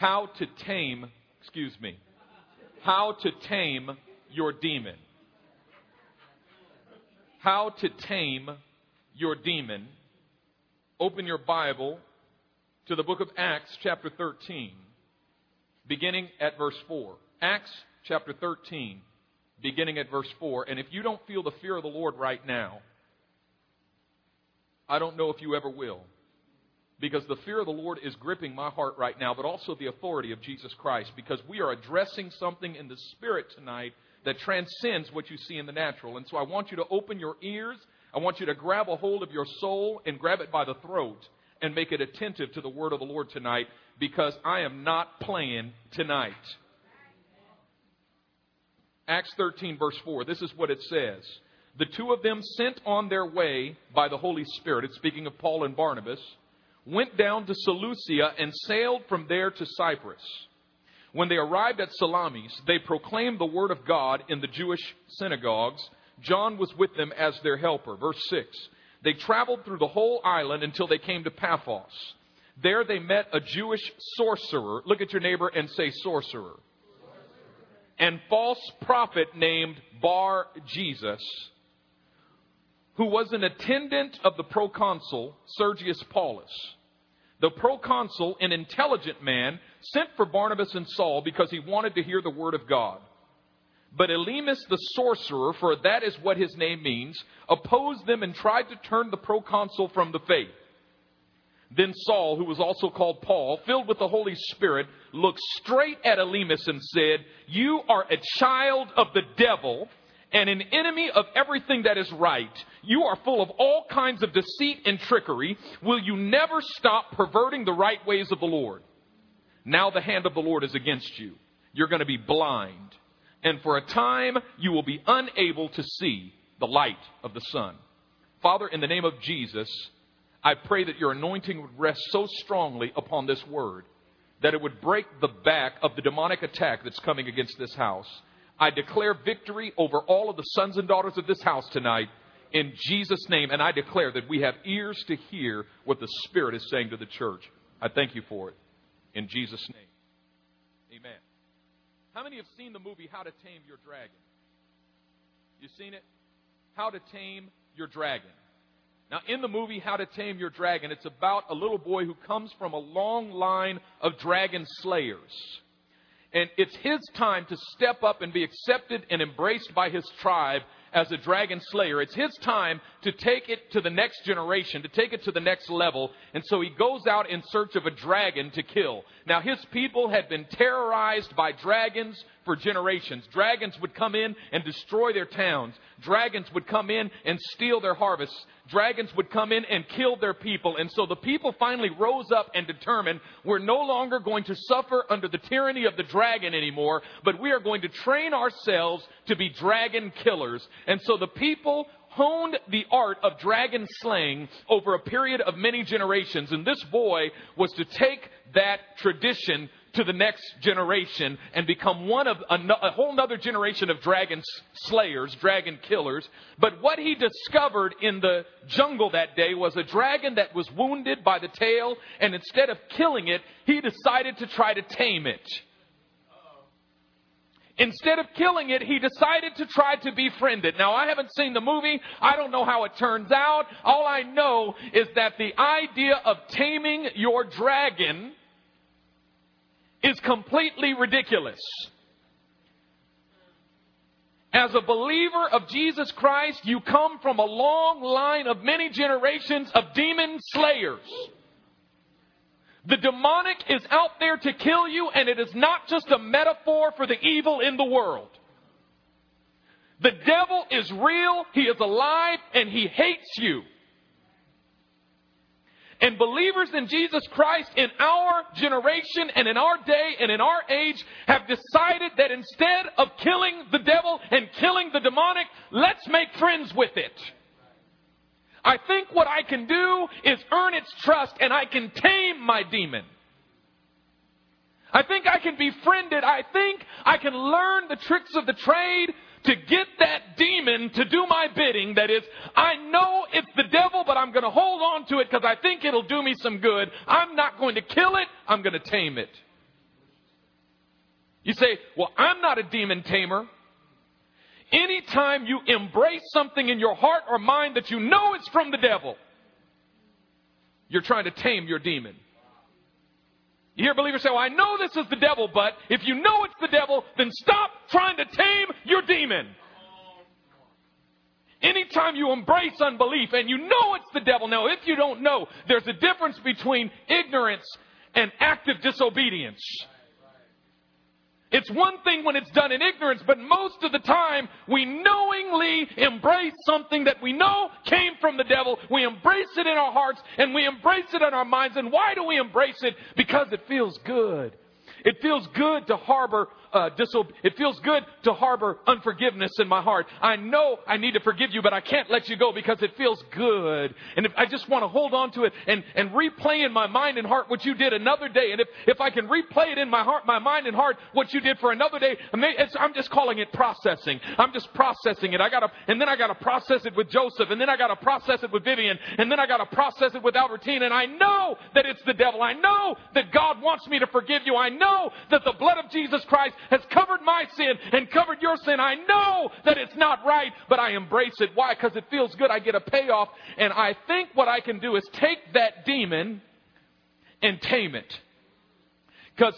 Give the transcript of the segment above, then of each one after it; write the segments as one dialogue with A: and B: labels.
A: How to tame, excuse me, how to tame your demon. How to tame your demon. Open your Bible to the book of Acts, chapter 13, beginning at verse 4. Acts, chapter 13, beginning at verse 4. And if you don't feel the fear of the Lord right now, I don't know if you ever will. Because the fear of the Lord is gripping my heart right now, but also the authority of Jesus Christ. Because we are addressing something in the Spirit tonight that transcends what you see in the natural. And so I want you to open your ears. I want you to grab a hold of your soul and grab it by the throat and make it attentive to the word of the Lord tonight because I am not playing tonight. Acts 13, verse 4. This is what it says. The two of them sent on their way by the Holy Spirit, it's speaking of Paul and Barnabas, went down to Seleucia and sailed from there to Cyprus. When they arrived at Salamis, they proclaimed the word of God in the Jewish synagogues. John was with them as their helper. Verse 6. They traveled through the whole island until they came to Paphos. There they met a Jewish sorcerer. Look at your neighbor and say sorcerer. And false prophet named Bar Jesus, who was an attendant of the proconsul Sergius Paulus. The proconsul, an intelligent man, sent for Barnabas and Saul because he wanted to hear the word of God. But Elymas the sorcerer, for that is what his name means, opposed them and tried to turn the proconsul from the faith. Then Saul, who was also called Paul, filled with the Holy Spirit, looked straight at Elymas and said, You are a child of the devil and an enemy of everything that is right. You are full of all kinds of deceit and trickery. Will you never stop perverting the right ways of the Lord? Now the hand of the Lord is against you. You're going to be blind and for a time you will be unable to see the light of the sun. Father, in the name of Jesus, I pray that your anointing would rest so strongly upon this word that it would break the back of the demonic attack that's coming against this house. I declare victory over all of the sons and daughters of this house tonight in Jesus' name, and I declare that we have ears to hear what the Spirit is saying to the church. I thank you for it. In Jesus' name. Amen. How many have seen the movie How to Tame Your Dragon? You seen it? How to Tame Your Dragon. Now, in the movie How to Tame Your Dragon, it's about a little boy who comes from a long line of dragon slayers. And it's his time to step up and be accepted and embraced by his tribe as a dragon slayer. It's his time to take it to the next generation, to take it to the next level. And so he goes out in search of a dragon to kill. Now, his people had been terrorized by dragons for generations. Dragons would come in and destroy their towns. Dragons would come in and steal their harvests. Dragons would come in and kill their people. And so the people finally rose up and determined we're no longer going to suffer under the tyranny of the dragon anymore, but we are going to train ourselves to be dragon killers. And so the people honed the art of dragon slaying over a period of many generations. And this boy was to take that tradition to the next generation and become one of a, a whole other generation of dragon slayers, dragon killers. But what he discovered in the jungle that day was a dragon that was wounded by the tail, and instead of killing it, he decided to try to tame it. Instead of killing it, he decided to try to befriend it. Now, I haven't seen the movie. I don't know how it turns out. All I know is that the idea of taming your dragon is completely ridiculous. As a believer of Jesus Christ, you come from a long line of many generations of demon slayers. The demonic is out there to kill you, and it is not just a metaphor for the evil in the world. The devil is real, he is alive, and he hates you. And believers in Jesus Christ in our generation and in our day and in our age have decided that instead of killing the devil and killing the demonic, let's make friends with it. I think what I can do is earn its trust and I can tame my demon. I think I can befriend it. I think I can learn the tricks of the trade to get that demon to do my bidding. That is, I know it's the devil, but I'm going to hold on to it because I think it'll do me some good. I'm not going to kill it. I'm going to tame it. You say, Well, I'm not a demon tamer. Anytime you embrace something in your heart or mind that you know it's from the devil, you're trying to tame your demon. You hear believers say, Well, I know this is the devil, but if you know it's the devil, then stop trying to tame your demon. Anytime you embrace unbelief and you know it's the devil, now if you don't know, there's a difference between ignorance and active disobedience. It's one thing when it's done in ignorance, but most of the time we knowingly embrace something that we know came from the devil. We embrace it in our hearts and we embrace it in our minds. And why do we embrace it? Because it feels good. It feels good to harbor uh, it feels good to harbor unforgiveness in my heart. I know I need to forgive you, but I can't let you go because it feels good. And if I just want to hold on to it and, and replay in my mind and heart what you did another day. And if, if I can replay it in my heart, my mind and heart, what you did for another day, I'm just calling it processing. I'm just processing it. I gotta, and then I gotta process it with Joseph, and then I gotta process it with Vivian, and then I gotta process it with Albertine, and I know that it's the devil. I know that God wants me to forgive you. I know that the blood of Jesus Christ has covered my sin and covered your sin. I know that it's not right, but I embrace it. Why? Because it feels good. I get a payoff. And I think what I can do is take that demon and tame it. Because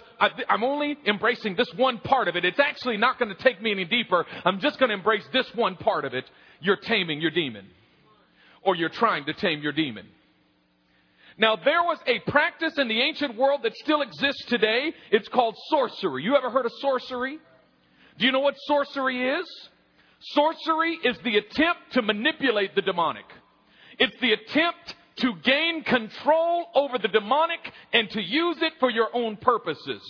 A: I'm only embracing this one part of it. It's actually not going to take me any deeper. I'm just going to embrace this one part of it. You're taming your demon. Or you're trying to tame your demon. Now, there was a practice in the ancient world that still exists today. It's called sorcery. You ever heard of sorcery? Do you know what sorcery is? Sorcery is the attempt to manipulate the demonic. It's the attempt to gain control over the demonic and to use it for your own purposes.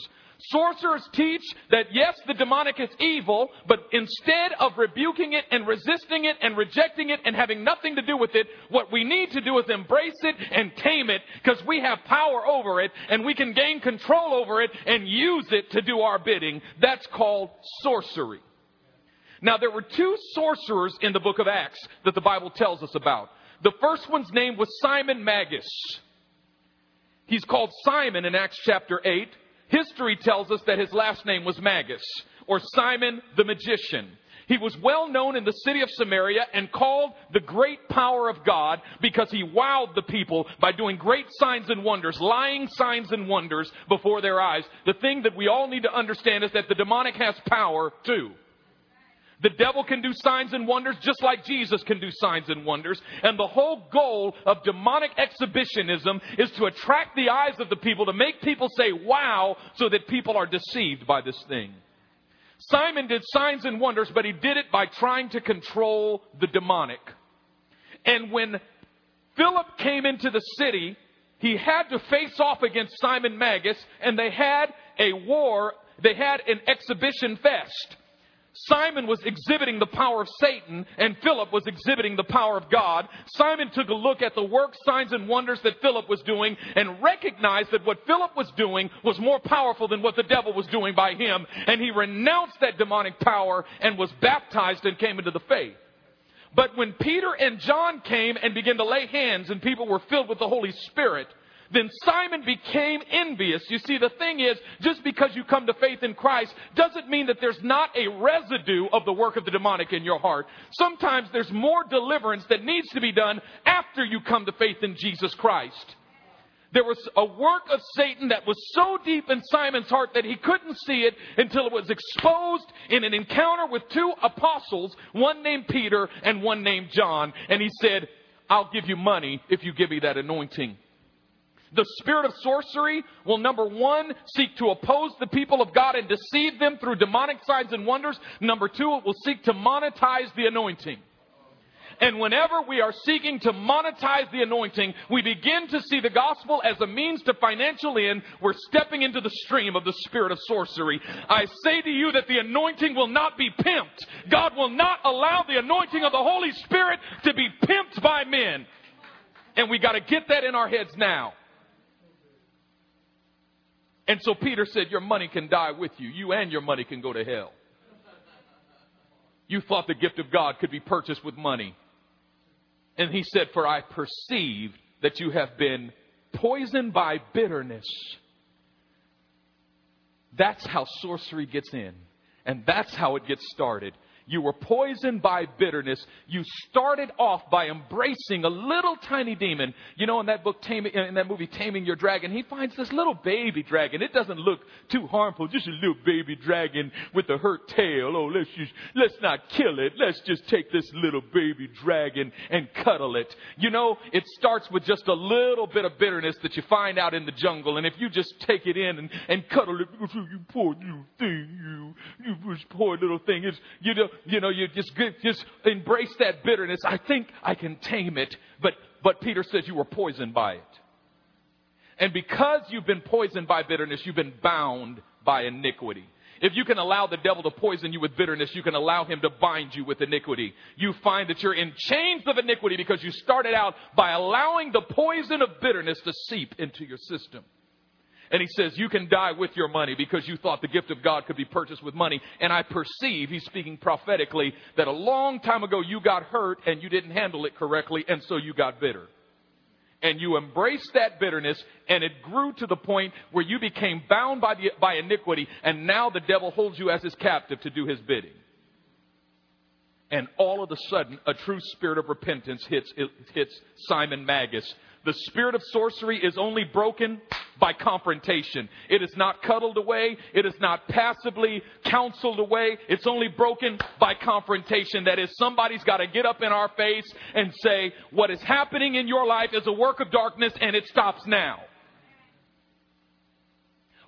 A: Sorcerers teach that yes, the demonic is evil, but instead of rebuking it and resisting it and rejecting it and having nothing to do with it, what we need to do is embrace it and tame it because we have power over it and we can gain control over it and use it to do our bidding. That's called sorcery. Now, there were two sorcerers in the book of Acts that the Bible tells us about. The first one's name was Simon Magus. He's called Simon in Acts chapter 8. History tells us that his last name was Magus, or Simon the magician. He was well known in the city of Samaria and called the great power of God because he wowed the people by doing great signs and wonders, lying signs and wonders before their eyes. The thing that we all need to understand is that the demonic has power too. The devil can do signs and wonders just like Jesus can do signs and wonders. And the whole goal of demonic exhibitionism is to attract the eyes of the people, to make people say, wow, so that people are deceived by this thing. Simon did signs and wonders, but he did it by trying to control the demonic. And when Philip came into the city, he had to face off against Simon Magus, and they had a war, they had an exhibition fest. Simon was exhibiting the power of Satan and Philip was exhibiting the power of God. Simon took a look at the works, signs, and wonders that Philip was doing and recognized that what Philip was doing was more powerful than what the devil was doing by him. And he renounced that demonic power and was baptized and came into the faith. But when Peter and John came and began to lay hands and people were filled with the Holy Spirit, then Simon became envious. You see, the thing is, just because you come to faith in Christ doesn't mean that there's not a residue of the work of the demonic in your heart. Sometimes there's more deliverance that needs to be done after you come to faith in Jesus Christ. There was a work of Satan that was so deep in Simon's heart that he couldn't see it until it was exposed in an encounter with two apostles, one named Peter and one named John. And he said, I'll give you money if you give me that anointing. The spirit of sorcery will, number one, seek to oppose the people of God and deceive them through demonic signs and wonders. Number two, it will seek to monetize the anointing. And whenever we are seeking to monetize the anointing, we begin to see the gospel as a means to financial end. We're stepping into the stream of the spirit of sorcery. I say to you that the anointing will not be pimped. God will not allow the anointing of the Holy Spirit to be pimped by men. And we got to get that in our heads now. And so Peter said, Your money can die with you. You and your money can go to hell. You thought the gift of God could be purchased with money. And he said, For I perceive that you have been poisoned by bitterness. That's how sorcery gets in. And that's how it gets started. You were poisoned by bitterness. You started off by embracing a little tiny demon. You know, in that book, in that movie, Taming Your Dragon, he finds this little baby dragon. It doesn't look too harmful, just a little baby dragon with a hurt tail. Oh, let's just, let's not kill it. Let's just take this little baby dragon and cuddle it. You know, it starts with just a little bit of bitterness that you find out in the jungle. And if you just take it in and, and cuddle it, you poor little thing, you, you poor little thing, it's, you know, you know, you just, just embrace that bitterness. I think I can tame it. But, but Peter says you were poisoned by it. And because you've been poisoned by bitterness, you've been bound by iniquity. If you can allow the devil to poison you with bitterness, you can allow him to bind you with iniquity. You find that you're in chains of iniquity because you started out by allowing the poison of bitterness to seep into your system. And he says, You can die with your money because you thought the gift of God could be purchased with money. And I perceive, he's speaking prophetically, that a long time ago you got hurt and you didn't handle it correctly, and so you got bitter. And you embraced that bitterness, and it grew to the point where you became bound by, the, by iniquity, and now the devil holds you as his captive to do his bidding. And all of a sudden, a true spirit of repentance hits, hits Simon Magus, the spirit of sorcery is only broken by confrontation. It is not cuddled away. It is not passively counseled away. It's only broken by confrontation. That is, somebody's got to get up in our face and say, what is happening in your life is a work of darkness and it stops now.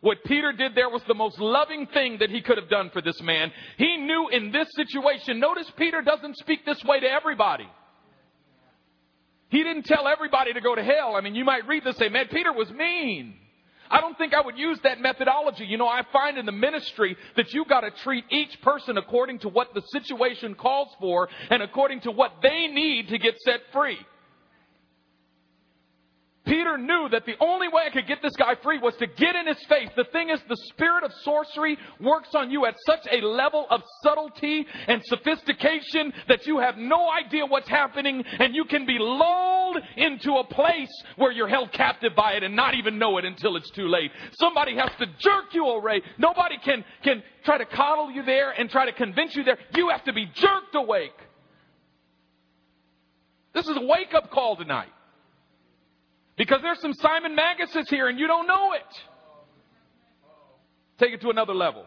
A: What Peter did there was the most loving thing that he could have done for this man. He knew in this situation, notice Peter doesn't speak this way to everybody. He didn't tell everybody to go to hell. I mean, you might read this and say, man, Peter was mean. I don't think I would use that methodology. You know, I find in the ministry that you've got to treat each person according to what the situation calls for and according to what they need to get set free. Peter knew that the only way I could get this guy free was to get in his face. The thing is, the spirit of sorcery works on you at such a level of subtlety and sophistication that you have no idea what's happening and you can be lulled into a place where you're held captive by it and not even know it until it's too late. Somebody has to jerk you away. Nobody can, can try to coddle you there and try to convince you there. You have to be jerked awake. This is a wake up call tonight. Because there's some Simon Maguses here and you don't know it. Take it to another level.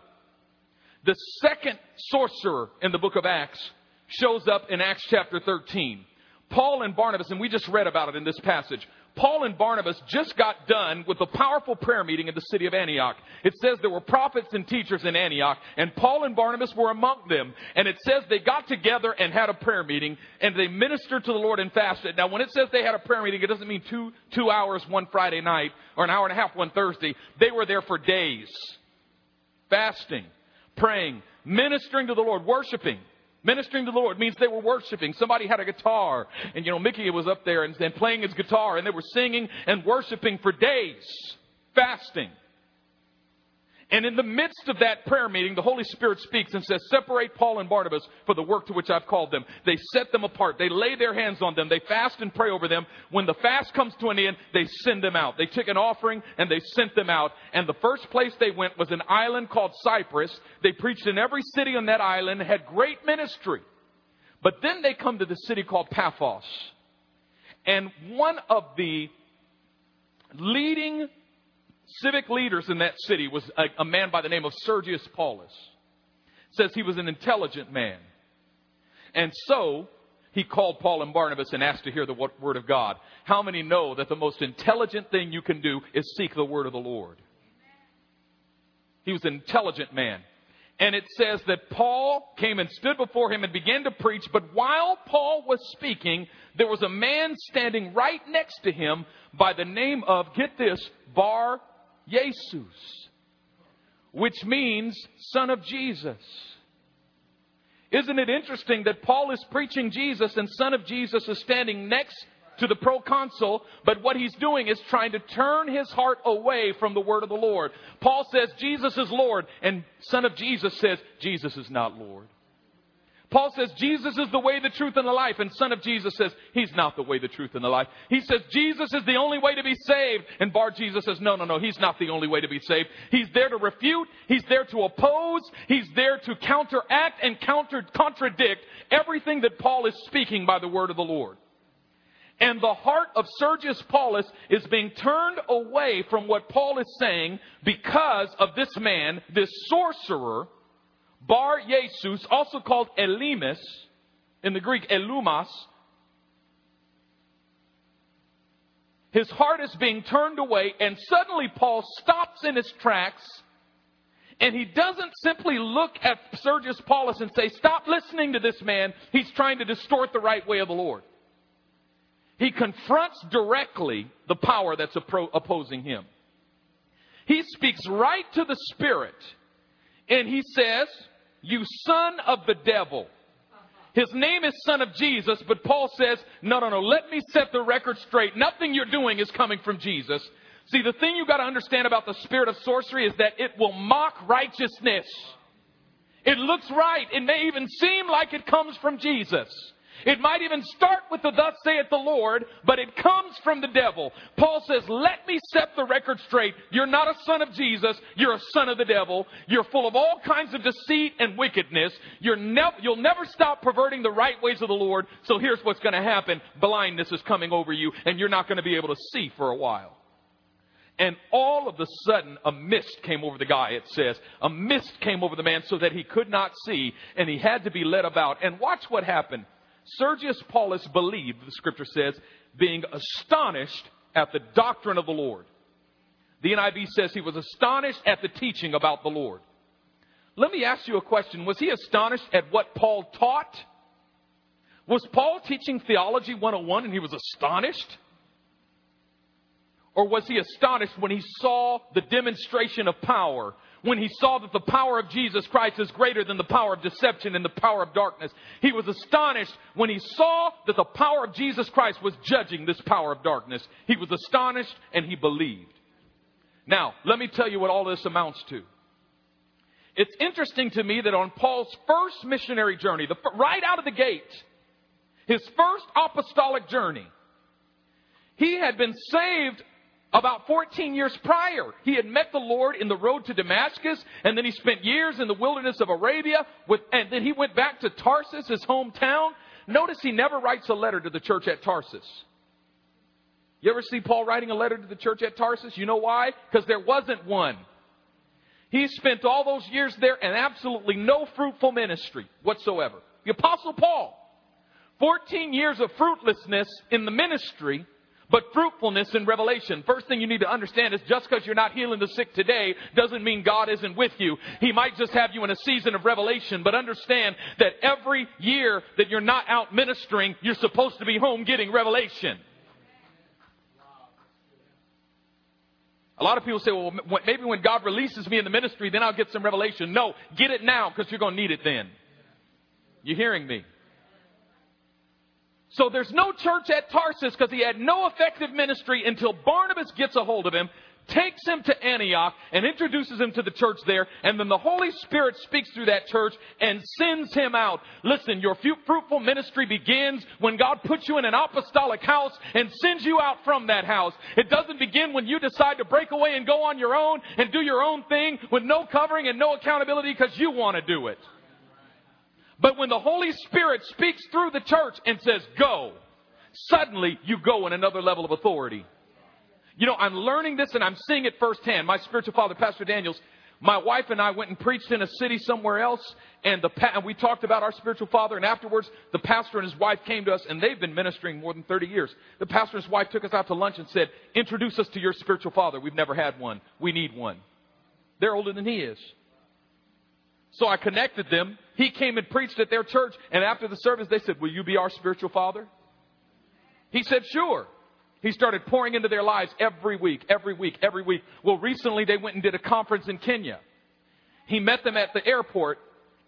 A: The second sorcerer in the book of Acts shows up in Acts chapter 13. Paul and Barnabas, and we just read about it in this passage. Paul and Barnabas just got done with a powerful prayer meeting in the city of Antioch. It says there were prophets and teachers in Antioch, and Paul and Barnabas were among them. And it says they got together and had a prayer meeting, and they ministered to the Lord and fasted. Now, when it says they had a prayer meeting, it doesn't mean two, two hours one Friday night, or an hour and a half one Thursday. They were there for days, fasting, praying, ministering to the Lord, worshiping. Ministering to the Lord means they were worshiping. Somebody had a guitar, and you know, Mickey was up there and, and playing his guitar, and they were singing and worshiping for days, fasting. And in the midst of that prayer meeting, the Holy Spirit speaks and says, Separate Paul and Barnabas for the work to which I've called them. They set them apart. They lay their hands on them. They fast and pray over them. When the fast comes to an end, they send them out. They took an offering and they sent them out. And the first place they went was an island called Cyprus. They preached in every city on that island, had great ministry. But then they come to the city called Paphos. And one of the leading civic leaders in that city was a, a man by the name of Sergius Paulus. Says he was an intelligent man. And so he called Paul and Barnabas and asked to hear the word of God. How many know that the most intelligent thing you can do is seek the word of the Lord? He was an intelligent man. And it says that Paul came and stood before him and began to preach, but while Paul was speaking, there was a man standing right next to him by the name of, get this, Bar Jesus, which means son of Jesus. Isn't it interesting that Paul is preaching Jesus and son of Jesus is standing next to the proconsul, but what he's doing is trying to turn his heart away from the word of the Lord. Paul says Jesus is Lord, and son of Jesus says Jesus is not Lord. Paul says Jesus is the way, the truth, and the life. And son of Jesus says he's not the way, the truth, and the life. He says Jesus is the only way to be saved. And Bar Jesus says no, no, no, he's not the only way to be saved. He's there to refute. He's there to oppose. He's there to counteract and counter, contradict everything that Paul is speaking by the word of the Lord. And the heart of Sergius Paulus is being turned away from what Paul is saying because of this man, this sorcerer, Bar Jesus, also called Elymas, in the Greek Elumas, his heart is being turned away, and suddenly Paul stops in his tracks, and he doesn't simply look at Sergius Paulus and say, Stop listening to this man. He's trying to distort the right way of the Lord. He confronts directly the power that's opposing him. He speaks right to the Spirit, and he says, You son of the devil. His name is Son of Jesus, but Paul says, No, no, no, let me set the record straight. Nothing you're doing is coming from Jesus. See, the thing you've got to understand about the spirit of sorcery is that it will mock righteousness. It looks right. It may even seem like it comes from Jesus. It might even start with the thus saith the Lord, but it comes from the devil. Paul says, let me set the record straight. You're not a son of Jesus. You're a son of the devil. You're full of all kinds of deceit and wickedness. You're nev- you'll never stop perverting the right ways of the Lord. So here's what's going to happen. Blindness is coming over you and you're not going to be able to see for a while. And all of a sudden, a mist came over the guy, it says. A mist came over the man so that he could not see, and he had to be led about. And watch what happened. Sergius Paulus believed, the scripture says, being astonished at the doctrine of the Lord. The NIV says he was astonished at the teaching about the Lord. Let me ask you a question. Was he astonished at what Paul taught? Was Paul teaching theology 101 and he was astonished? Or was he astonished when he saw the demonstration of power when he saw that the power of Jesus Christ is greater than the power of deception and the power of darkness. He was astonished when he saw that the power of Jesus Christ was judging this power of darkness. He was astonished and he believed. Now, let me tell you what all this amounts to. It's interesting to me that on Paul's first missionary journey, the, right out of the gate, his first apostolic journey, he had been saved about 14 years prior, he had met the Lord in the road to Damascus, and then he spent years in the wilderness of Arabia, with, and then he went back to Tarsus, his hometown. Notice he never writes a letter to the church at Tarsus. You ever see Paul writing a letter to the church at Tarsus? You know why? Because there wasn't one. He spent all those years there and absolutely no fruitful ministry whatsoever. The Apostle Paul, 14 years of fruitlessness in the ministry, but fruitfulness in revelation. First thing you need to understand is just because you're not healing the sick today doesn't mean God isn't with you. He might just have you in a season of revelation, but understand that every year that you're not out ministering, you're supposed to be home getting revelation. A lot of people say, well, maybe when God releases me in the ministry, then I'll get some revelation. No, get it now because you're going to need it then. You're hearing me? So there's no church at Tarsus because he had no effective ministry until Barnabas gets a hold of him, takes him to Antioch, and introduces him to the church there. And then the Holy Spirit speaks through that church and sends him out. Listen, your fruitful ministry begins when God puts you in an apostolic house and sends you out from that house. It doesn't begin when you decide to break away and go on your own and do your own thing with no covering and no accountability because you want to do it. But when the Holy Spirit speaks through the church and says, go, suddenly you go in another level of authority. You know, I'm learning this and I'm seeing it firsthand. My spiritual father, Pastor Daniels, my wife and I went and preached in a city somewhere else, and, the, and we talked about our spiritual father. And afterwards, the pastor and his wife came to us, and they've been ministering more than 30 years. The pastor and his wife took us out to lunch and said, "Introduce us to your spiritual father. We've never had one. We need one." They're older than he is. So I connected them. He came and preached at their church, and after the service, they said, Will you be our spiritual father? He said, Sure. He started pouring into their lives every week, every week, every week. Well, recently they went and did a conference in Kenya. He met them at the airport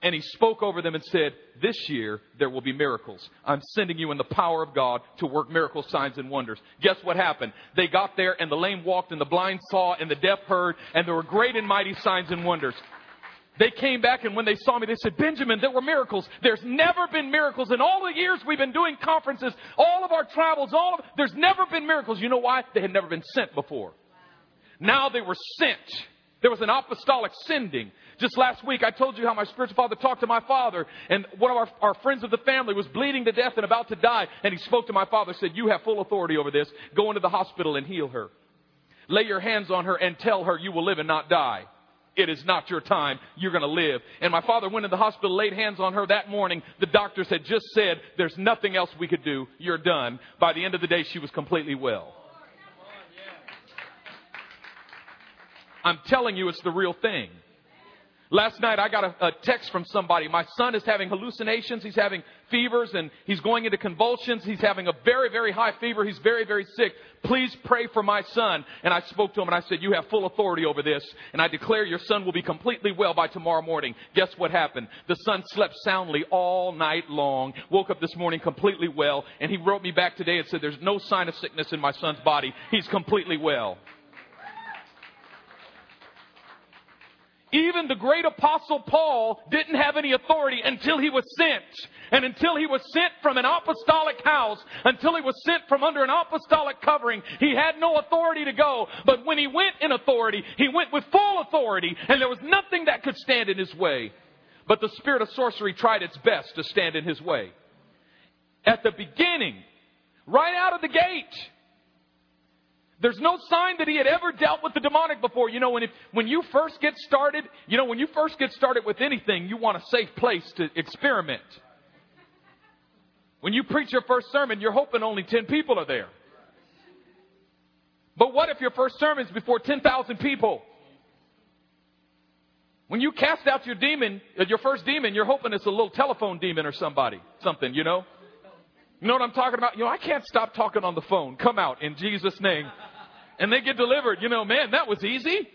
A: and he spoke over them and said, This year there will be miracles. I'm sending you in the power of God to work miracles, signs and wonders. Guess what happened? They got there and the lame walked and the blind saw and the deaf heard and there were great and mighty signs and wonders. They came back and when they saw me, they said, Benjamin, there were miracles. There's never been miracles in all the years we've been doing conferences, all of our travels, all of, there's never been miracles. You know why? They had never been sent before. Now they were sent. There was an apostolic sending. Just last week, I told you how my spiritual father talked to my father, and one of our, our friends of the family was bleeding to death and about to die, and he spoke to my father, said, You have full authority over this. Go into the hospital and heal her. Lay your hands on her and tell her you will live and not die. It is not your time. You're going to live. And my father went in the hospital, laid hands on her that morning. The doctors had just said, There's nothing else we could do. You're done. By the end of the day, she was completely well. I'm telling you, it's the real thing. Last night I got a, a, text from somebody. My son is having hallucinations. He's having fevers and he's going into convulsions. He's having a very, very high fever. He's very, very sick. Please pray for my son. And I spoke to him and I said, you have full authority over this. And I declare your son will be completely well by tomorrow morning. Guess what happened? The son slept soundly all night long. Woke up this morning completely well. And he wrote me back today and said, there's no sign of sickness in my son's body. He's completely well. Even the great apostle Paul didn't have any authority until he was sent. And until he was sent from an apostolic house, until he was sent from under an apostolic covering, he had no authority to go. But when he went in authority, he went with full authority, and there was nothing that could stand in his way. But the spirit of sorcery tried its best to stand in his way. At the beginning, right out of the gate, there's no sign that he had ever dealt with the demonic before. You know, when, if, when you first get started, you know, when you first get started with anything, you want a safe place to experiment. When you preach your first sermon, you're hoping only 10 people are there. But what if your first sermon is before 10,000 people? When you cast out your demon, uh, your first demon, you're hoping it's a little telephone demon or somebody, something, you know? You know what I'm talking about? You know, I can't stop talking on the phone. Come out in Jesus' name and they get delivered. You know, man, that was easy.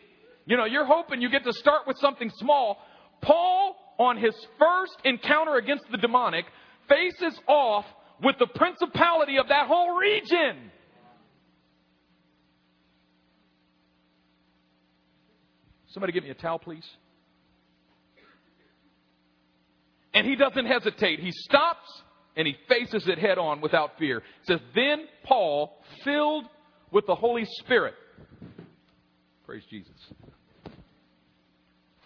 A: You know, you're hoping you get to start with something small. Paul, on his first encounter against the demonic, faces off with the principality of that whole region. Somebody give me a towel, please. And he doesn't hesitate. He stops and he faces it head on without fear. It says, Then Paul, filled with the Holy Spirit. Praise Jesus.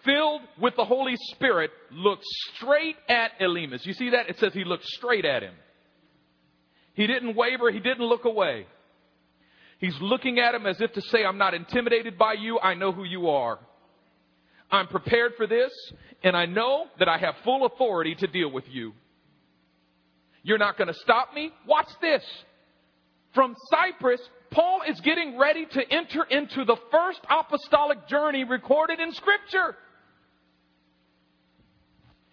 A: Filled with the Holy Spirit, looked straight at Elymas. You see that? It says he looked straight at him. He didn't waver, he didn't look away. He's looking at him as if to say, I'm not intimidated by you, I know who you are. I'm prepared for this, and I know that I have full authority to deal with you. You're not going to stop me? Watch this. From Cyprus, Paul is getting ready to enter into the first apostolic journey recorded in Scripture.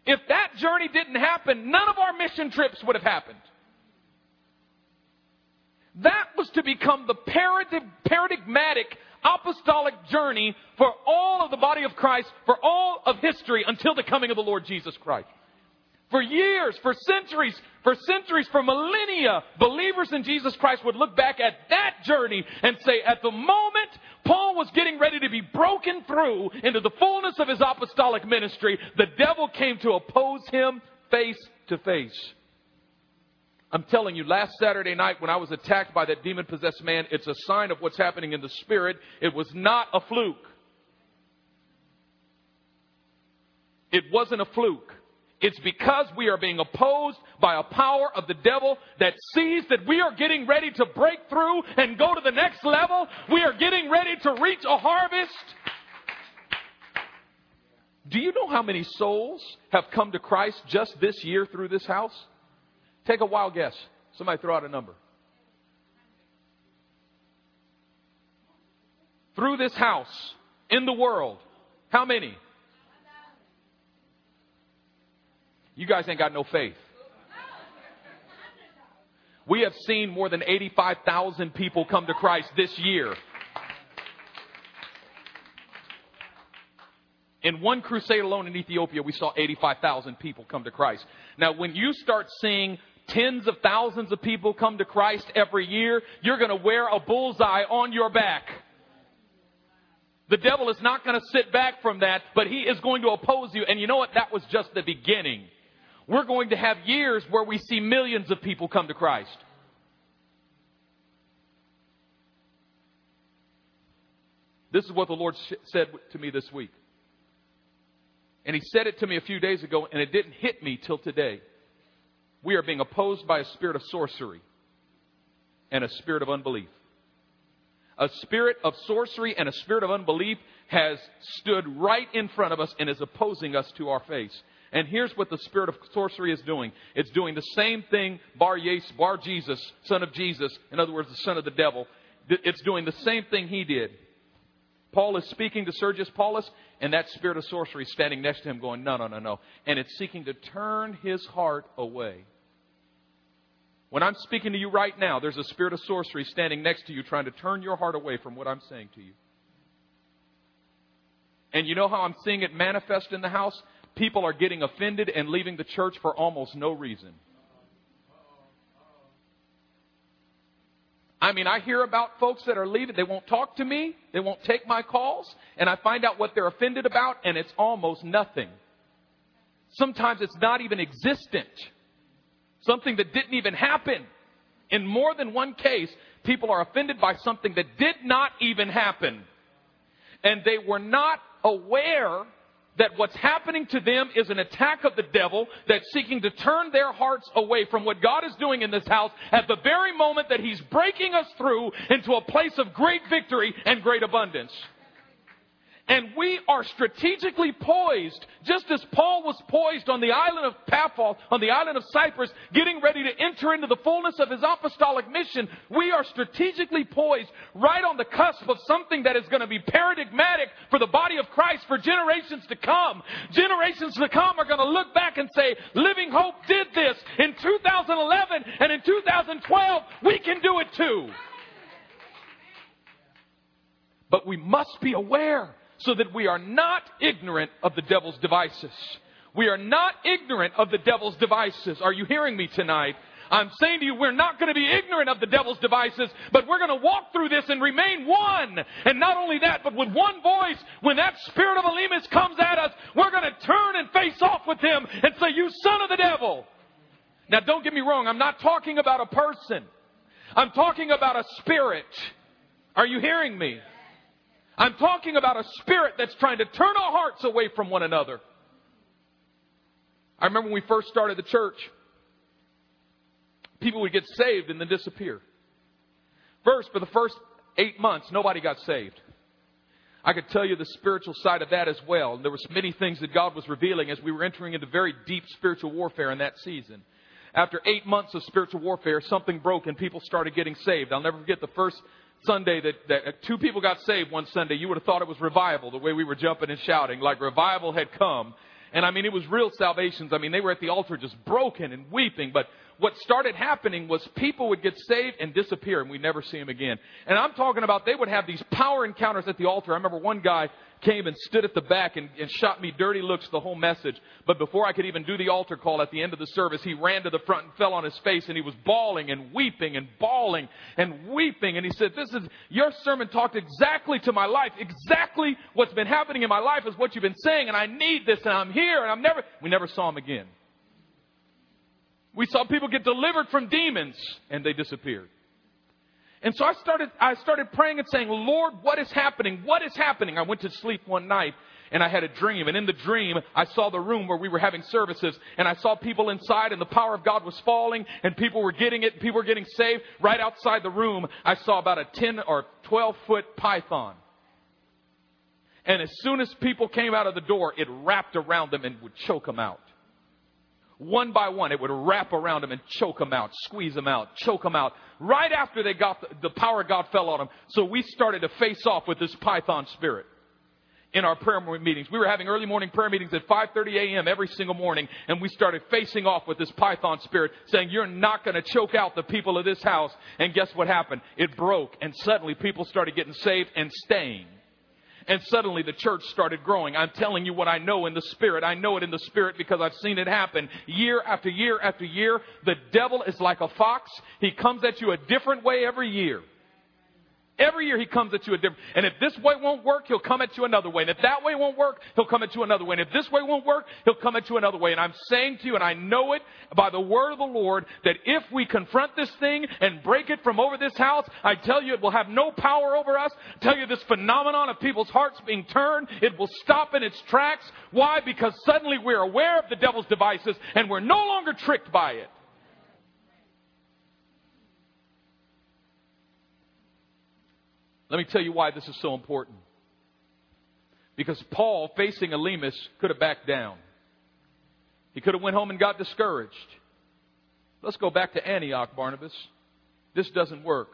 A: If that journey didn't happen, none of our mission trips would have happened. That was to become the paradigmatic apostolic journey for all of the body of Christ, for all of history until the coming of the Lord Jesus Christ. For years, for centuries, for centuries, for millennia, believers in Jesus Christ would look back at that journey and say, at the moment Paul was getting ready to be broken through into the fullness of his apostolic ministry, the devil came to oppose him face to face. I'm telling you, last Saturday night when I was attacked by that demon possessed man, it's a sign of what's happening in the spirit. It was not a fluke. It wasn't a fluke. It's because we are being opposed by a power of the devil that sees that we are getting ready to break through and go to the next level. We are getting ready to reach a harvest. Do you know how many souls have come to Christ just this year through this house? Take a wild guess. Somebody throw out a number. Through this house, in the world, how many? You guys ain't got no faith. We have seen more than 85,000 people come to Christ this year. In one crusade alone in Ethiopia, we saw 85,000 people come to Christ. Now, when you start seeing tens of thousands of people come to Christ every year, you're going to wear a bullseye on your back. The devil is not going to sit back from that, but he is going to oppose you. And you know what? That was just the beginning. We're going to have years where we see millions of people come to Christ. This is what the Lord said to me this week. And He said it to me a few days ago, and it didn't hit me till today. We are being opposed by a spirit of sorcery and a spirit of unbelief. A spirit of sorcery and a spirit of unbelief has stood right in front of us and is opposing us to our face. And here's what the spirit of sorcery is doing. It's doing the same thing Bar Yes, Bar Jesus, son of Jesus, in other words, the son of the devil. It's doing the same thing he did. Paul is speaking to Sergius Paulus, and that spirit of sorcery is standing next to him going, no, no, no, no. And it's seeking to turn his heart away. When I'm speaking to you right now, there's a spirit of sorcery standing next to you trying to turn your heart away from what I'm saying to you. And you know how I'm seeing it manifest in the house? People are getting offended and leaving the church for almost no reason. I mean, I hear about folks that are leaving. They won't talk to me. They won't take my calls. And I find out what they're offended about, and it's almost nothing. Sometimes it's not even existent. Something that didn't even happen. In more than one case, people are offended by something that did not even happen. And they were not aware that what's happening to them is an attack of the devil that's seeking to turn their hearts away from what God is doing in this house at the very moment that He's breaking us through into a place of great victory and great abundance. And we are strategically poised, just as Paul was poised on the island of Paphos, on the island of Cyprus, getting ready to enter into the fullness of his apostolic mission. We are strategically poised right on the cusp of something that is going to be paradigmatic for the body of Christ for generations to come. Generations to come are going to look back and say, Living Hope did this in 2011 and in 2012. We can do it too. But we must be aware so that we are not ignorant of the devil's devices. We are not ignorant of the devil's devices. Are you hearing me tonight? I'm saying to you, we're not going to be ignorant of the devil's devices, but we're going to walk through this and remain one. And not only that, but with one voice, when that spirit of Elymas comes at us, we're going to turn and face off with him and say, You son of the devil. Now, don't get me wrong, I'm not talking about a person, I'm talking about a spirit. Are you hearing me? I'm talking about a spirit that's trying to turn our hearts away from one another. I remember when we first started the church, people would get saved and then disappear. First, for the first eight months, nobody got saved. I could tell you the spiritual side of that as well. And there was many things that God was revealing as we were entering into very deep spiritual warfare in that season. After eight months of spiritual warfare, something broke and people started getting saved. I'll never forget the first Sunday that, that two people got saved one Sunday, you would have thought it was revival, the way we were jumping and shouting, like revival had come. And I mean, it was real salvations. I mean, they were at the altar just broken and weeping. But what started happening was people would get saved and disappear and we'd never see them again. And I'm talking about they would have these power encounters at the altar. I remember one guy came and stood at the back and, and shot me dirty looks the whole message. But before I could even do the altar call at the end of the service, he ran to the front and fell on his face and he was bawling and weeping and bawling and weeping. And he said, this is, your sermon talked exactly to my life. Exactly what's been happening in my life is what you've been saying and I need this and I'm here and I'm never, we never saw him again. We saw people get delivered from demons and they disappeared. And so I started, I started praying and saying, Lord, what is happening? What is happening? I went to sleep one night and I had a dream. And in the dream, I saw the room where we were having services and I saw people inside and the power of God was falling and people were getting it. People were getting saved. Right outside the room, I saw about a 10 or 12 foot python. And as soon as people came out of the door, it wrapped around them and would choke them out. One by one, it would wrap around them and choke them out, squeeze them out, choke them out. Right after they got the, the power of God fell on them. So we started to face off with this python spirit in our prayer meetings. We were having early morning prayer meetings at 5:30 a.m. every single morning, and we started facing off with this python spirit, saying, "You're not going to choke out the people of this house." And guess what happened? It broke, and suddenly people started getting saved and staying. And suddenly the church started growing. I'm telling you what I know in the Spirit. I know it in the Spirit because I've seen it happen year after year after year. The devil is like a fox. He comes at you a different way every year. Every year he comes at you a different. And if this way won't work, he'll come at you another way. And if that way won't work, he'll come at you another way. And if this way won't work, he'll come at you another way. And I'm saying to you, and I know it by the word of the Lord, that if we confront this thing and break it from over this house, I tell you it will have no power over us. I tell you this phenomenon of people's hearts being turned, it will stop in its tracks. Why? Because suddenly we're aware of the devil's devices and we're no longer tricked by it. Let me tell you why this is so important. Because Paul, facing Elymas, could have backed down. He could have went home and got discouraged. Let's go back to Antioch, Barnabas. This doesn't work.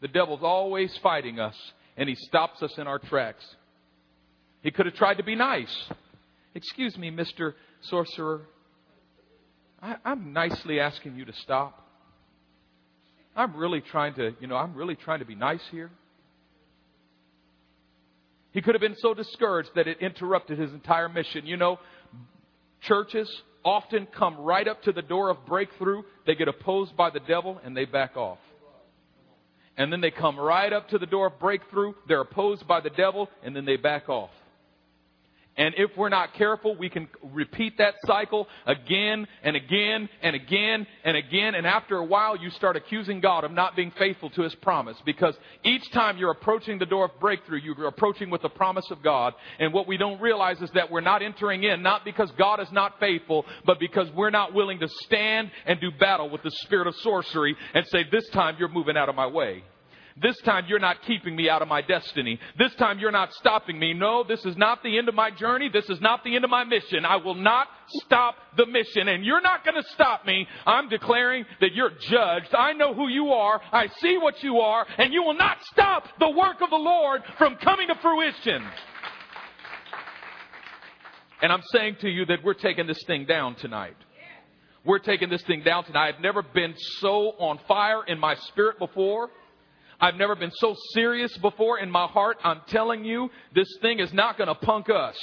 A: The devil's always fighting us, and he stops us in our tracks. He could have tried to be nice. Excuse me, Mr. Sorcerer. I, am nicely asking you to stop. I'm really trying to, you know, I'm really trying to be nice here. He could have been so discouraged that it interrupted his entire mission. You know, churches often come right up to the door of breakthrough. They get opposed by the devil and they back off. And then they come right up to the door of breakthrough. They're opposed by the devil and then they back off. And if we're not careful, we can repeat that cycle again and again and again and again. And after a while, you start accusing God of not being faithful to His promise. Because each time you're approaching the door of breakthrough, you're approaching with the promise of God. And what we don't realize is that we're not entering in, not because God is not faithful, but because we're not willing to stand and do battle with the spirit of sorcery and say, this time you're moving out of my way. This time you're not keeping me out of my destiny. This time you're not stopping me. No, this is not the end of my journey. This is not the end of my mission. I will not stop the mission. And you're not going to stop me. I'm declaring that you're judged. I know who you are. I see what you are. And you will not stop the work of the Lord from coming to fruition. And I'm saying to you that we're taking this thing down tonight. We're taking this thing down tonight. I've never been so on fire in my spirit before. I've never been so serious before in my heart. I'm telling you, this thing is not going to punk us.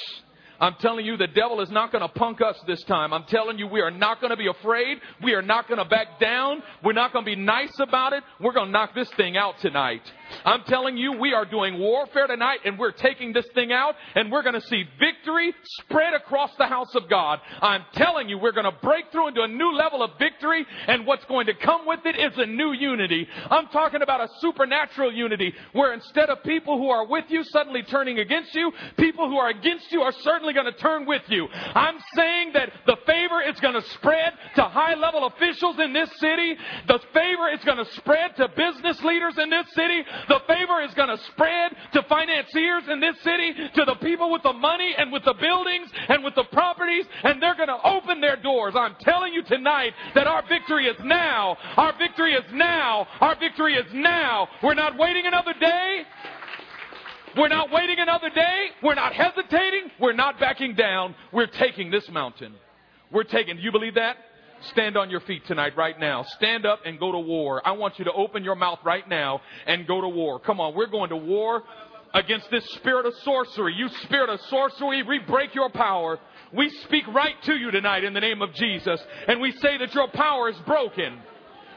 A: I'm telling you, the devil is not going to punk us this time. I'm telling you, we are not going to be afraid. We are not going to back down. We're not going to be nice about it. We're going to knock this thing out tonight. I'm telling you, we are doing warfare tonight and we're taking this thing out and we're going to see victory spread across the house of God. I'm telling you, we're going to break through into a new level of victory and what's going to come with it is a new unity. I'm talking about a supernatural unity where instead of people who are with you suddenly turning against you, people who are against you are certainly going to turn with you. I'm saying that the favor is going to spread to high level officials in this city. The favor is going to spread to business leaders in this city. The favor is going to spread to financiers in this city, to the people with the money and with the buildings and with the properties, and they're going to open their doors. I'm telling you tonight that our victory is now. Our victory is now. Our victory is now. We're not waiting another day. We're not waiting another day. We're not hesitating. We're not backing down. We're taking this mountain. We're taking. Do you believe that? Stand on your feet tonight, right now. Stand up and go to war. I want you to open your mouth right now and go to war. Come on, we're going to war against this spirit of sorcery. You spirit of sorcery, we break your power. We speak right to you tonight in the name of Jesus, and we say that your power is broken.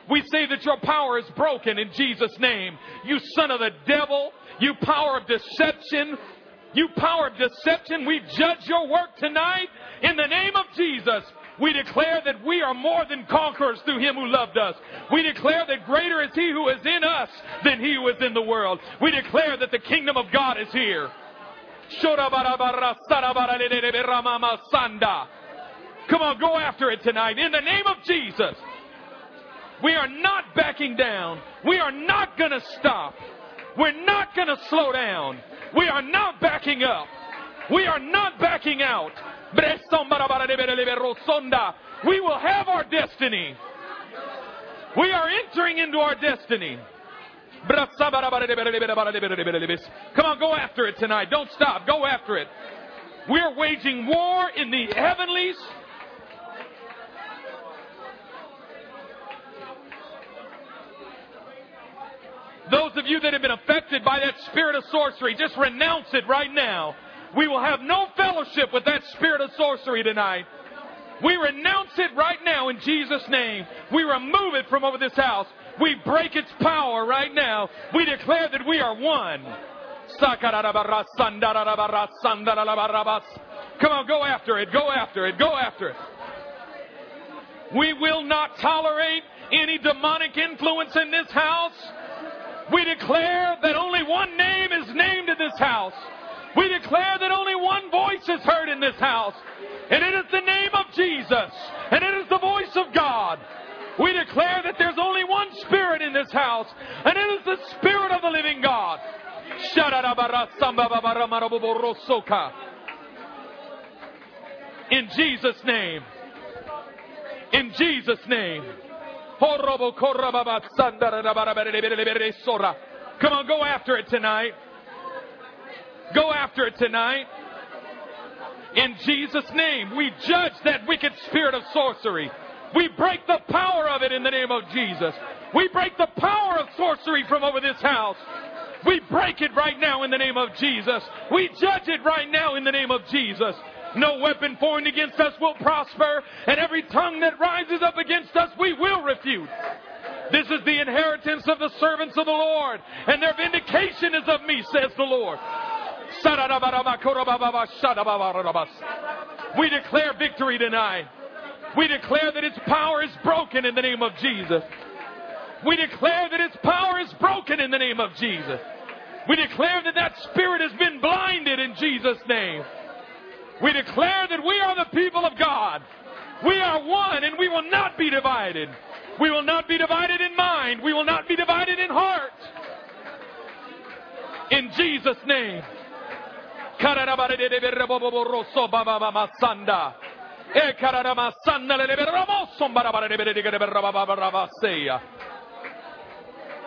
A: We say that your power is broken in Jesus' name. You son of the devil, you power of deception, you power of deception, we judge your work tonight in the name of Jesus. We declare that we are more than conquerors through him who loved us. We declare that greater is he who is in us than he who is in the world. We declare that the kingdom of God is here. Come on, go after it tonight in the name of Jesus. We are not backing down. We are not going to stop. We're not going to slow down. We are not backing up. We are not backing out. We will have our destiny. We are entering into our destiny. Come on, go after it tonight. Don't stop. Go after it. We're waging war in the heavenlies. Those of you that have been affected by that spirit of sorcery, just renounce it right now. We will have no fellowship with that spirit of sorcery tonight. We renounce it right now in Jesus' name. We remove it from over this house. We break its power right now. We declare that we are one. Come on, go after it, go after it, go after it. We will not tolerate any demonic influence in this house. We declare that only one name is named in this house. We declare that only one voice is heard in this house, and it is the name of Jesus, and it is the voice of God. We declare that there's only one spirit in this house, and it is the spirit of the living God. In Jesus' name. In Jesus' name. Come on, go after it tonight. Go after it tonight. In Jesus' name, we judge that wicked spirit of sorcery. We break the power of it in the name of Jesus. We break the power of sorcery from over this house. We break it right now in the name of Jesus. We judge it right now in the name of Jesus. No weapon formed against us will prosper, and every tongue that rises up against us we will refute. This is the inheritance of the servants of the Lord, and their vindication is of me, says the Lord. We declare victory tonight. We declare that its power is broken in the name of Jesus. We declare that its power is broken in the name of Jesus. We declare that that spirit has been blinded in Jesus' name. We declare that we are the people of God. We are one and we will not be divided. We will not be divided in mind. We will not be divided in heart. In Jesus' name. Eh,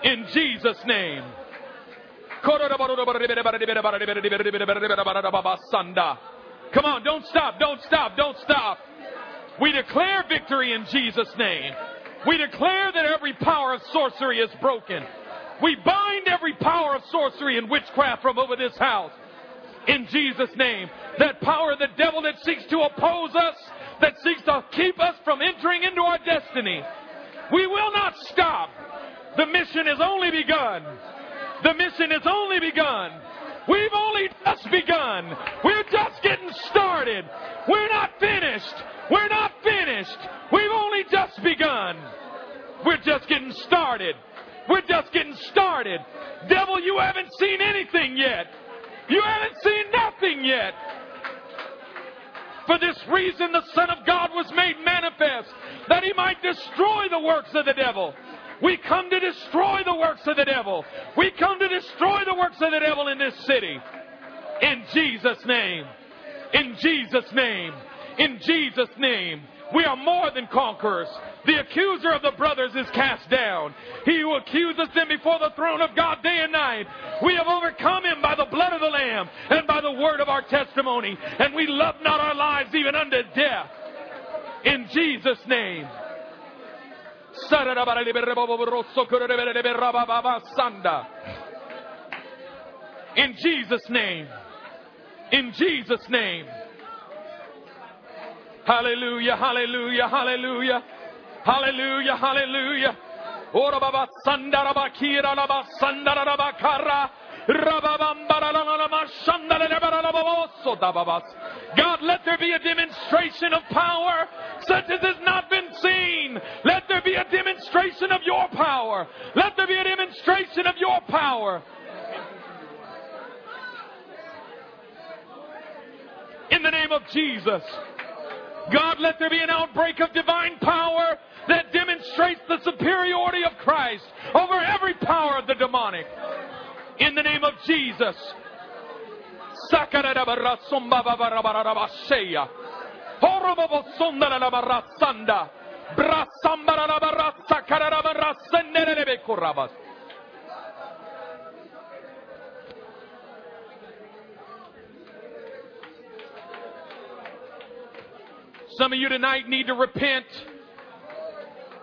A: in Jesus' name. Come on, don't stop, don't stop, don't stop. We declare victory in Jesus' name. We declare that every power of sorcery is broken. We bind every power of sorcery and witchcraft from over this house. In Jesus' name. That power of the devil that seeks to oppose us, that seeks to keep us from entering into our destiny. We will not stop. The mission has only begun. The mission has only begun. We've only just begun. We're just getting started. We're not finished. We're not finished. We've only just begun. We're just getting started. We're just getting started. Devil, you haven't seen anything yet. You haven't seen nothing yet. For this reason, the Son of God was made manifest, that he might destroy the works of the devil. We come to destroy the works of the devil. We come to destroy the works of the devil in this city. In Jesus' name. In Jesus' name. In Jesus' name. We are more than conquerors. The accuser of the brothers is cast down. He who accuses them before the throne of God day and night. We have overcome him by the blood of the Lamb and by the word of our testimony. And we love not our lives even unto death. In Jesus' name. In Jesus' name. In Jesus' name. Hallelujah, hallelujah, hallelujah. Hallelujah, hallelujah. Ora baba sandara bakira la ba sandara la bakara. God, let there be a demonstration of power such as has not been seen. Let there be a demonstration of your power. Let there be a demonstration of your power. In the name of Jesus. God, let there be an outbreak of divine power that demonstrates the superiority of Christ over every power of the demonic in the name of Jesus. Some of you tonight need to repent.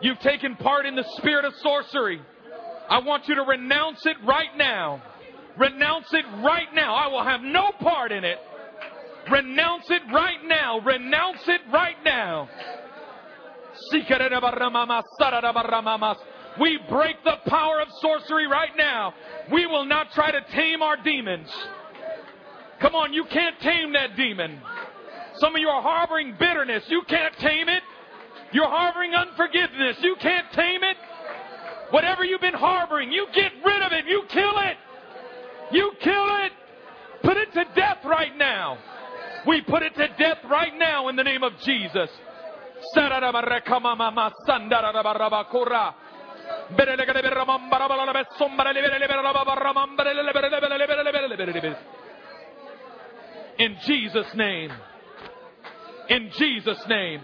A: You've taken part in the spirit of sorcery. I want you to renounce it right now. Renounce it right now. I will have no part in it. Renounce it right now. Renounce it right now. We break the power of sorcery right now. We will not try to tame our demons. Come on, you can't tame that demon. Some of you are harboring bitterness. You can't tame it. You're harboring unforgiveness. You can't tame it. Whatever you've been harboring, you get rid of it. You kill it. You kill it. Put it to death right now. We put it to death right now in the name of Jesus. In Jesus' name. In Jesus' name.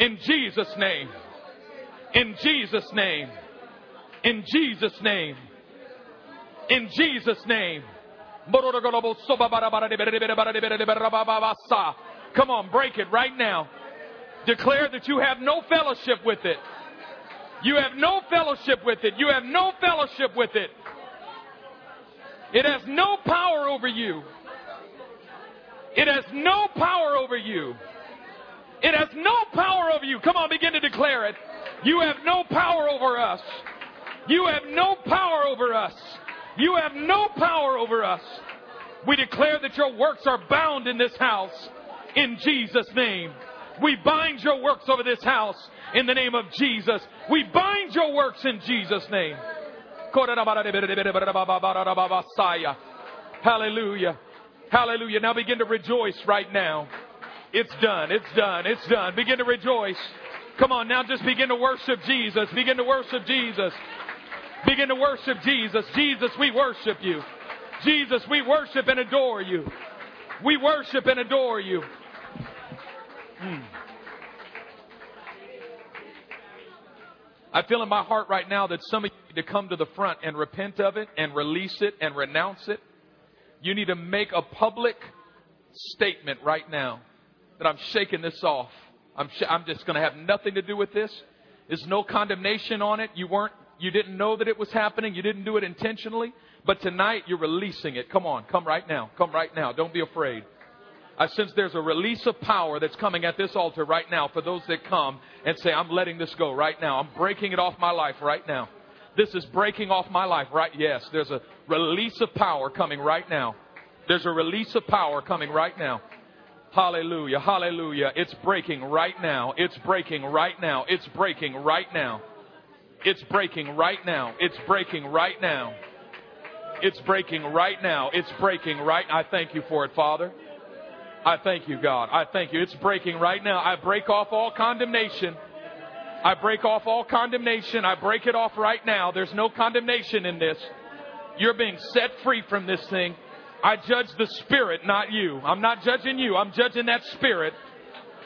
A: In Jesus' name. In Jesus' name. In Jesus' name. In Jesus' name. Come on, break it right now. Declare that you have no fellowship with it. You have no fellowship with it. You have no fellowship with it. It has no power over you. It has no power over you. It has no power over you. Come on, begin to declare it. You have no power over us. You have no power over us. You have no power over us. We declare that your works are bound in this house in Jesus' name. We bind your works over this house in the name of Jesus. We bind your works in Jesus' name. Hallelujah. Hallelujah. Now begin to rejoice right now. It's done. It's done. It's done. Begin to rejoice. Come on, now just begin to worship Jesus. Begin to worship Jesus. Begin to worship Jesus. Jesus, we worship you. Jesus, we worship and adore you. We worship and adore you. Hmm. I feel in my heart right now that some of you need to come to the front and repent of it and release it and renounce it. You need to make a public statement right now that I'm shaking this off. I'm, sh- I'm just going to have nothing to do with this. There's no condemnation on it. You weren't, you didn't know that it was happening. You didn't do it intentionally. But tonight you're releasing it. Come on, come right now. Come right now. Don't be afraid. Uh, I sense there's a release of power that's coming at this altar right now for those that come and say, I'm letting this go right now. I'm breaking it off my life right now. This is breaking off my life right. Yes, there's a release of power coming right now. There's a release of power coming right now. Hallelujah. Hallelujah. It's breaking right now. It's breaking right now. It's breaking right now. It's breaking right now. It's breaking right now. It's breaking right now. It's breaking right. I thank you for it, Father. I thank you, God. I thank you. It's breaking right now. I break off all condemnation. I break off all condemnation. I break it off right now. There's no condemnation in this. You're being set free from this thing. I judge the spirit, not you. I'm not judging you. I'm judging that spirit.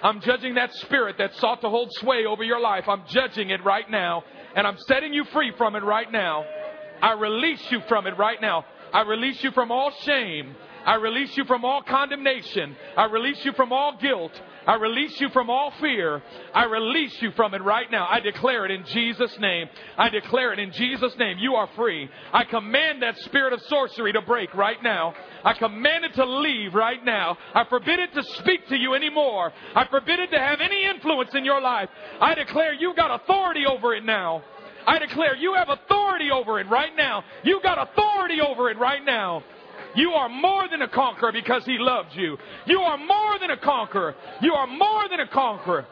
A: I'm judging that spirit that sought to hold sway over your life. I'm judging it right now. And I'm setting you free from it right now. I release you from it right now. I release you from all shame. I release you from all condemnation. I release you from all guilt. I release you from all fear. I release you from it right now. I declare it in Jesus' name. I declare it in Jesus' name. You are free. I command that spirit of sorcery to break right now. I command it to leave right now. I forbid it to speak to you anymore. I forbid it to have any influence in your life. I declare you got authority over it now. I declare you have authority over it right now. You got authority over it right now. You are more than a conqueror because he loved you. You are more than a conqueror. You are more than a conqueror.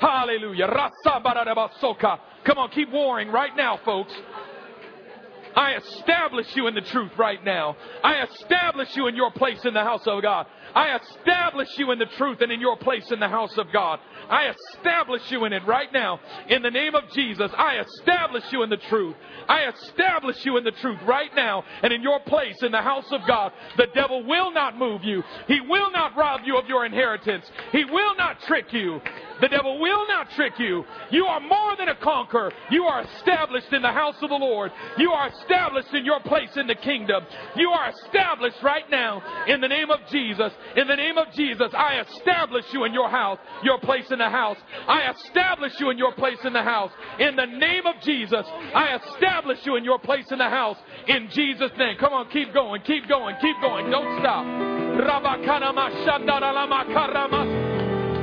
A: Hallelujah. Come on, keep warring right now, folks. I establish you in the truth right now. I establish you in your place in the house of God. I establish you in the truth and in your place in the house of God. I establish you in it right now. In the name of Jesus, I establish you in the truth. I establish you in the truth right now and in your place in the house of God. The devil will not move you. He will not rob you of your inheritance. He will not trick you. The devil will not trick you. You are more than a conqueror. You are established in the house of the Lord. You are established in your place in the kingdom. You are established right now in the name of Jesus. In the name of Jesus, I establish you in your house, your place in the house. I establish you in your place in the house. In the name of Jesus, I establish you in your place in the house. In Jesus' name. Come on, keep going, keep going, keep going. Don't stop.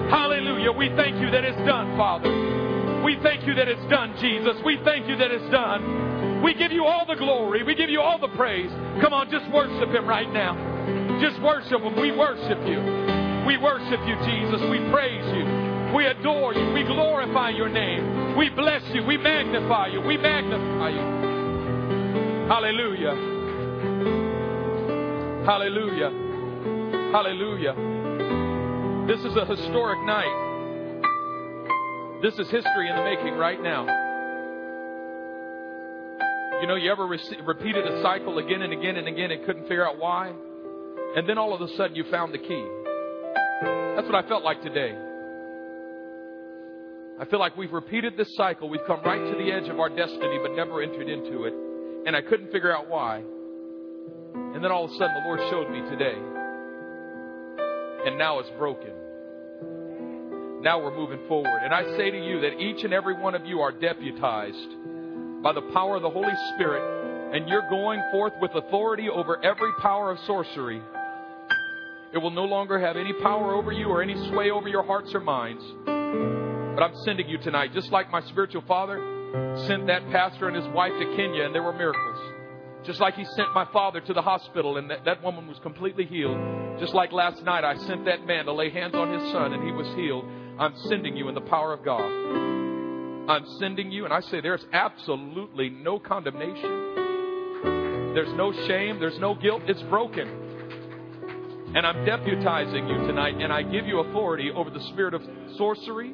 A: Hallelujah. We thank you that it's done, Father. We thank you that it's done, Jesus. We thank you that it's done. We give you all the glory. We give you all the praise. Come on, just worship Him right now. Just worship Him. We worship you. We worship you, Jesus. We praise you. We adore you. We glorify your name. We bless you. We magnify you. We magnify you. Hallelujah. Hallelujah. Hallelujah. This is a historic night. This is history in the making right now. You know, you ever re- repeated a cycle again and again and again and couldn't figure out why? And then all of a sudden you found the key. That's what I felt like today. I feel like we've repeated this cycle. We've come right to the edge of our destiny, but never entered into it. And I couldn't figure out why. And then all of a sudden the Lord showed me today. And now it's broken. Now we're moving forward. And I say to you that each and every one of you are deputized by the power of the Holy Spirit, and you're going forth with authority over every power of sorcery. It will no longer have any power over you or any sway over your hearts or minds. But I'm sending you tonight, just like my spiritual father sent that pastor and his wife to Kenya, and there were miracles. Just like he sent my father to the hospital and that, that woman was completely healed. Just like last night I sent that man to lay hands on his son and he was healed. I'm sending you in the power of God. I'm sending you, and I say there's absolutely no condemnation. There's no shame. There's no guilt. It's broken. And I'm deputizing you tonight, and I give you authority over the spirit of sorcery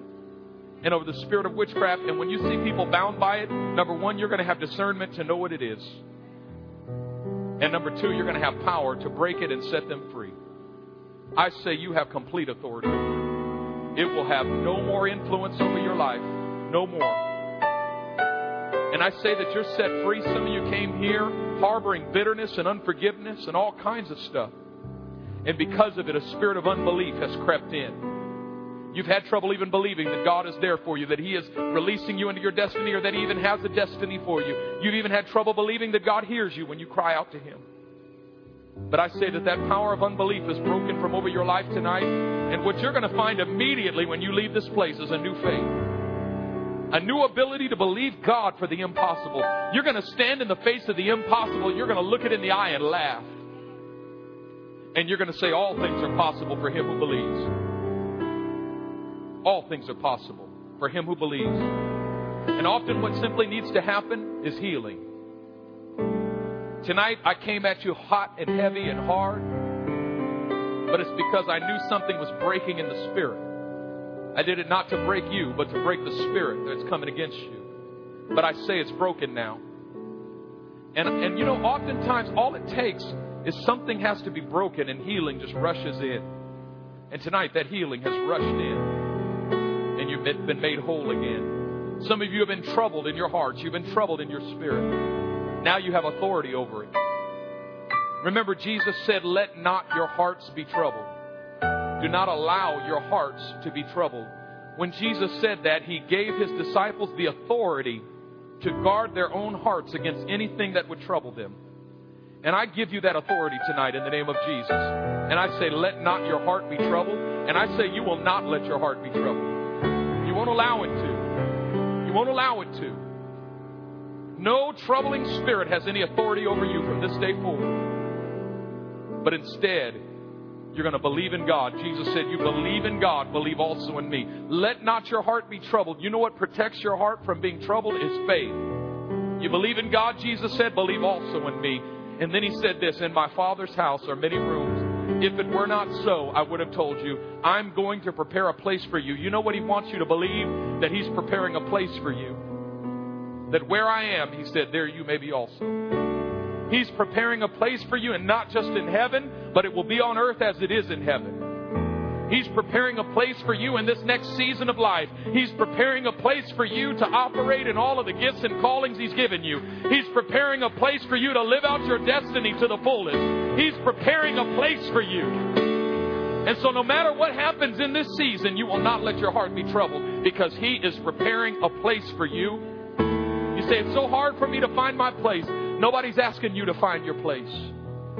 A: and over the spirit of witchcraft. And when you see people bound by it, number one, you're going to have discernment to know what it is. And number two, you're going to have power to break it and set them free. I say you have complete authority it will have no more influence over your life. No more. And I say that you're set free. Some of you came here harboring bitterness and unforgiveness and all kinds of stuff. And because of it, a spirit of unbelief has crept in. You've had trouble even believing that God is there for you, that He is releasing you into your destiny, or that He even has a destiny for you. You've even had trouble believing that God hears you when you cry out to Him. But I say that that power of unbelief is broken from over your life tonight. And what you're going to find immediately when you leave this place is a new faith. A new ability to believe God for the impossible. You're going to stand in the face of the impossible. You're going to look it in the eye and laugh. And you're going to say, All things are possible for him who believes. All things are possible for him who believes. And often what simply needs to happen is healing. Tonight I came at you hot and heavy and hard, but it's because I knew something was breaking in the spirit. I did it not to break you, but to break the spirit that's coming against you. But I say it's broken now. And, and you know, oftentimes all it takes is something has to be broken and healing just rushes in. And tonight that healing has rushed in and you've been made whole again. Some of you have been troubled in your hearts. You've been troubled in your spirit. Now you have authority over it. Remember, Jesus said, Let not your hearts be troubled. Do not allow your hearts to be troubled. When Jesus said that, he gave his disciples the authority to guard their own hearts against anything that would trouble them. And I give you that authority tonight in the name of Jesus. And I say, let not your heart be troubled. And I say, you will not let your heart be troubled. You won't allow it to. You won't allow it to. No troubling spirit has any authority over you from this day forward. But instead, you're going to believe in God. Jesus said, You believe in God, believe also in me. Let not your heart be troubled. You know what protects your heart from being troubled is faith. You believe in God, Jesus said, believe also in me. And then he said this In my Father's house are many rooms. If it were not so, I would have told you, I'm going to prepare a place for you. You know what he wants you to believe? That he's preparing a place for you. That where I am, he said, there you may be also. He's preparing a place for you, and not just in heaven, but it will be on earth as it is in heaven. He's preparing a place for you in this next season of life. He's preparing a place for you to operate in all of the gifts and callings He's given you. He's preparing a place for you to live out your destiny to the fullest. He's preparing a place for you. And so, no matter what happens in this season, you will not let your heart be troubled because He is preparing a place for you say, It's so hard for me to find my place. Nobody's asking you to find your place.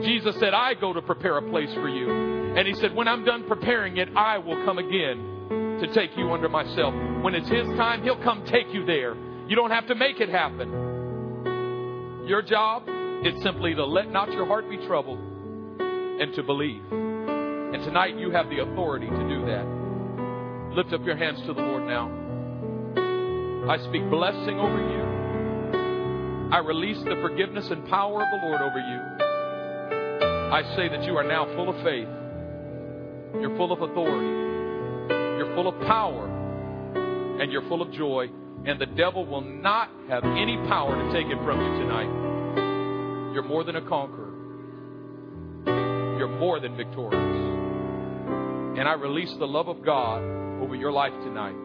A: Jesus said, I go to prepare a place for you. And he said, When I'm done preparing it, I will come again to take you under myself. When it's His time, He'll come take you there. You don't have to make it happen. Your job is simply to let not your heart be troubled and to believe. And tonight you have the authority to do that. Lift up your hands to the Lord now. I speak blessing over you. I release the forgiveness and power of the Lord over you. I say that you are now full of faith. You're full of authority. You're full of power. And you're full of joy. And the devil will not have any power to take it from you tonight. You're more than a conqueror. You're more than victorious. And I release the love of God over your life tonight.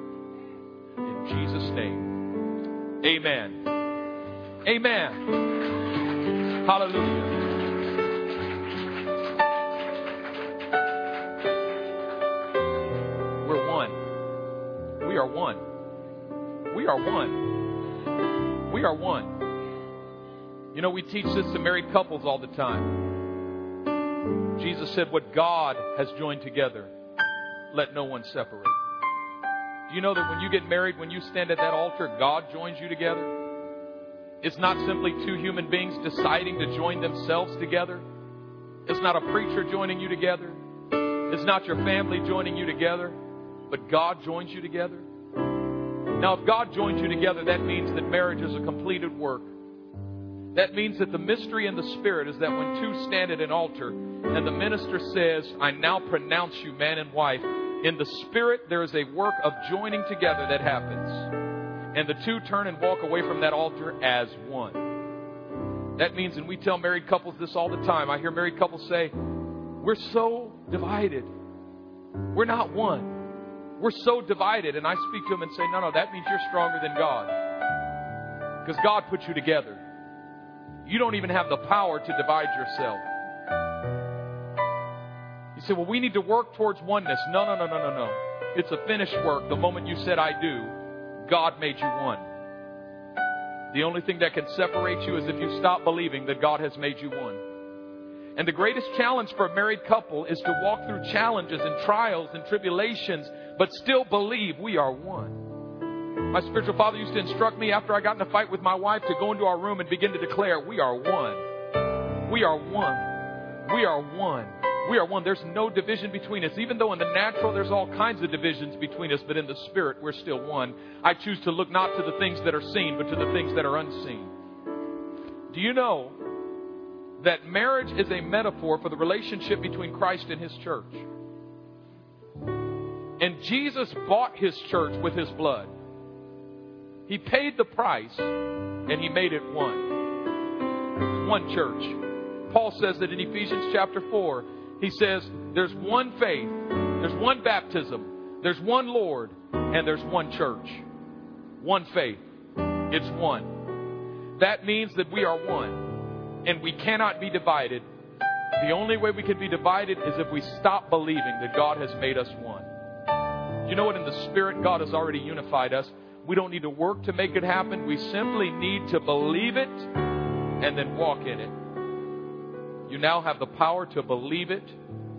A: In Jesus' name. Amen. Amen. Hallelujah. We're one. We are one. We are one. We are one. You know, we teach this to married couples all the time. Jesus said, What God has joined together, let no one separate. Do you know that when you get married, when you stand at that altar, God joins you together? It's not simply two human beings deciding to join themselves together. It's not a preacher joining you together. It's not your family joining you together, but God joins you together. Now, if God joins you together, that means that marriage is a completed work. That means that the mystery in the Spirit is that when two stand at an altar and the minister says, I now pronounce you man and wife, in the Spirit there is a work of joining together that happens. And the two turn and walk away from that altar as one. That means, and we tell married couples this all the time. I hear married couples say, We're so divided. We're not one. We're so divided. And I speak to them and say, No, no, that means you're stronger than God. Because God put you together. You don't even have the power to divide yourself. You say, well, we need to work towards oneness. No, no, no, no, no, no. It's a finished work. The moment you said, I do, God made you one. The only thing that can separate you is if you stop believing that God has made you one. And the greatest challenge for a married couple is to walk through challenges and trials and tribulations, but still believe we are one. My spiritual father used to instruct me after I got in a fight with my wife to go into our room and begin to declare, We are one. We are one. We are one. We are one. There's no division between us. Even though in the natural there's all kinds of divisions between us, but in the spirit we're still one. I choose to look not to the things that are seen, but to the things that are unseen. Do you know that marriage is a metaphor for the relationship between Christ and his church? And Jesus bought his church with his blood. He paid the price and he made it one. One church. Paul says that in Ephesians chapter 4, he says there's one faith, there's one baptism, there's one Lord, and there's one church. One faith. It's one. That means that we are one. And we cannot be divided. The only way we can be divided is if we stop believing that God has made us one. You know what? In the Spirit, God has already unified us. We don't need to work to make it happen. We simply need to believe it and then walk in it. You now have the power to believe it,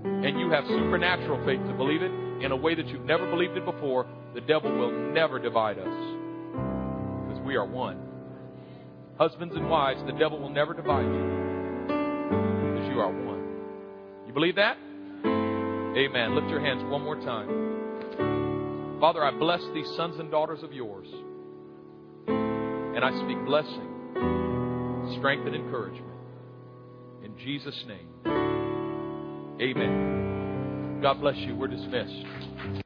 A: and you have supernatural faith to believe it in a way that you've never believed it before. The devil will never divide us because we are one. Husbands and wives, the devil will never divide you because you are one. You believe that? Amen. Lift your hands one more time. Father, I bless these sons and daughters of yours. And I speak blessing, strength, and encouragement. Jesus' name, amen. God bless you. We're dismissed.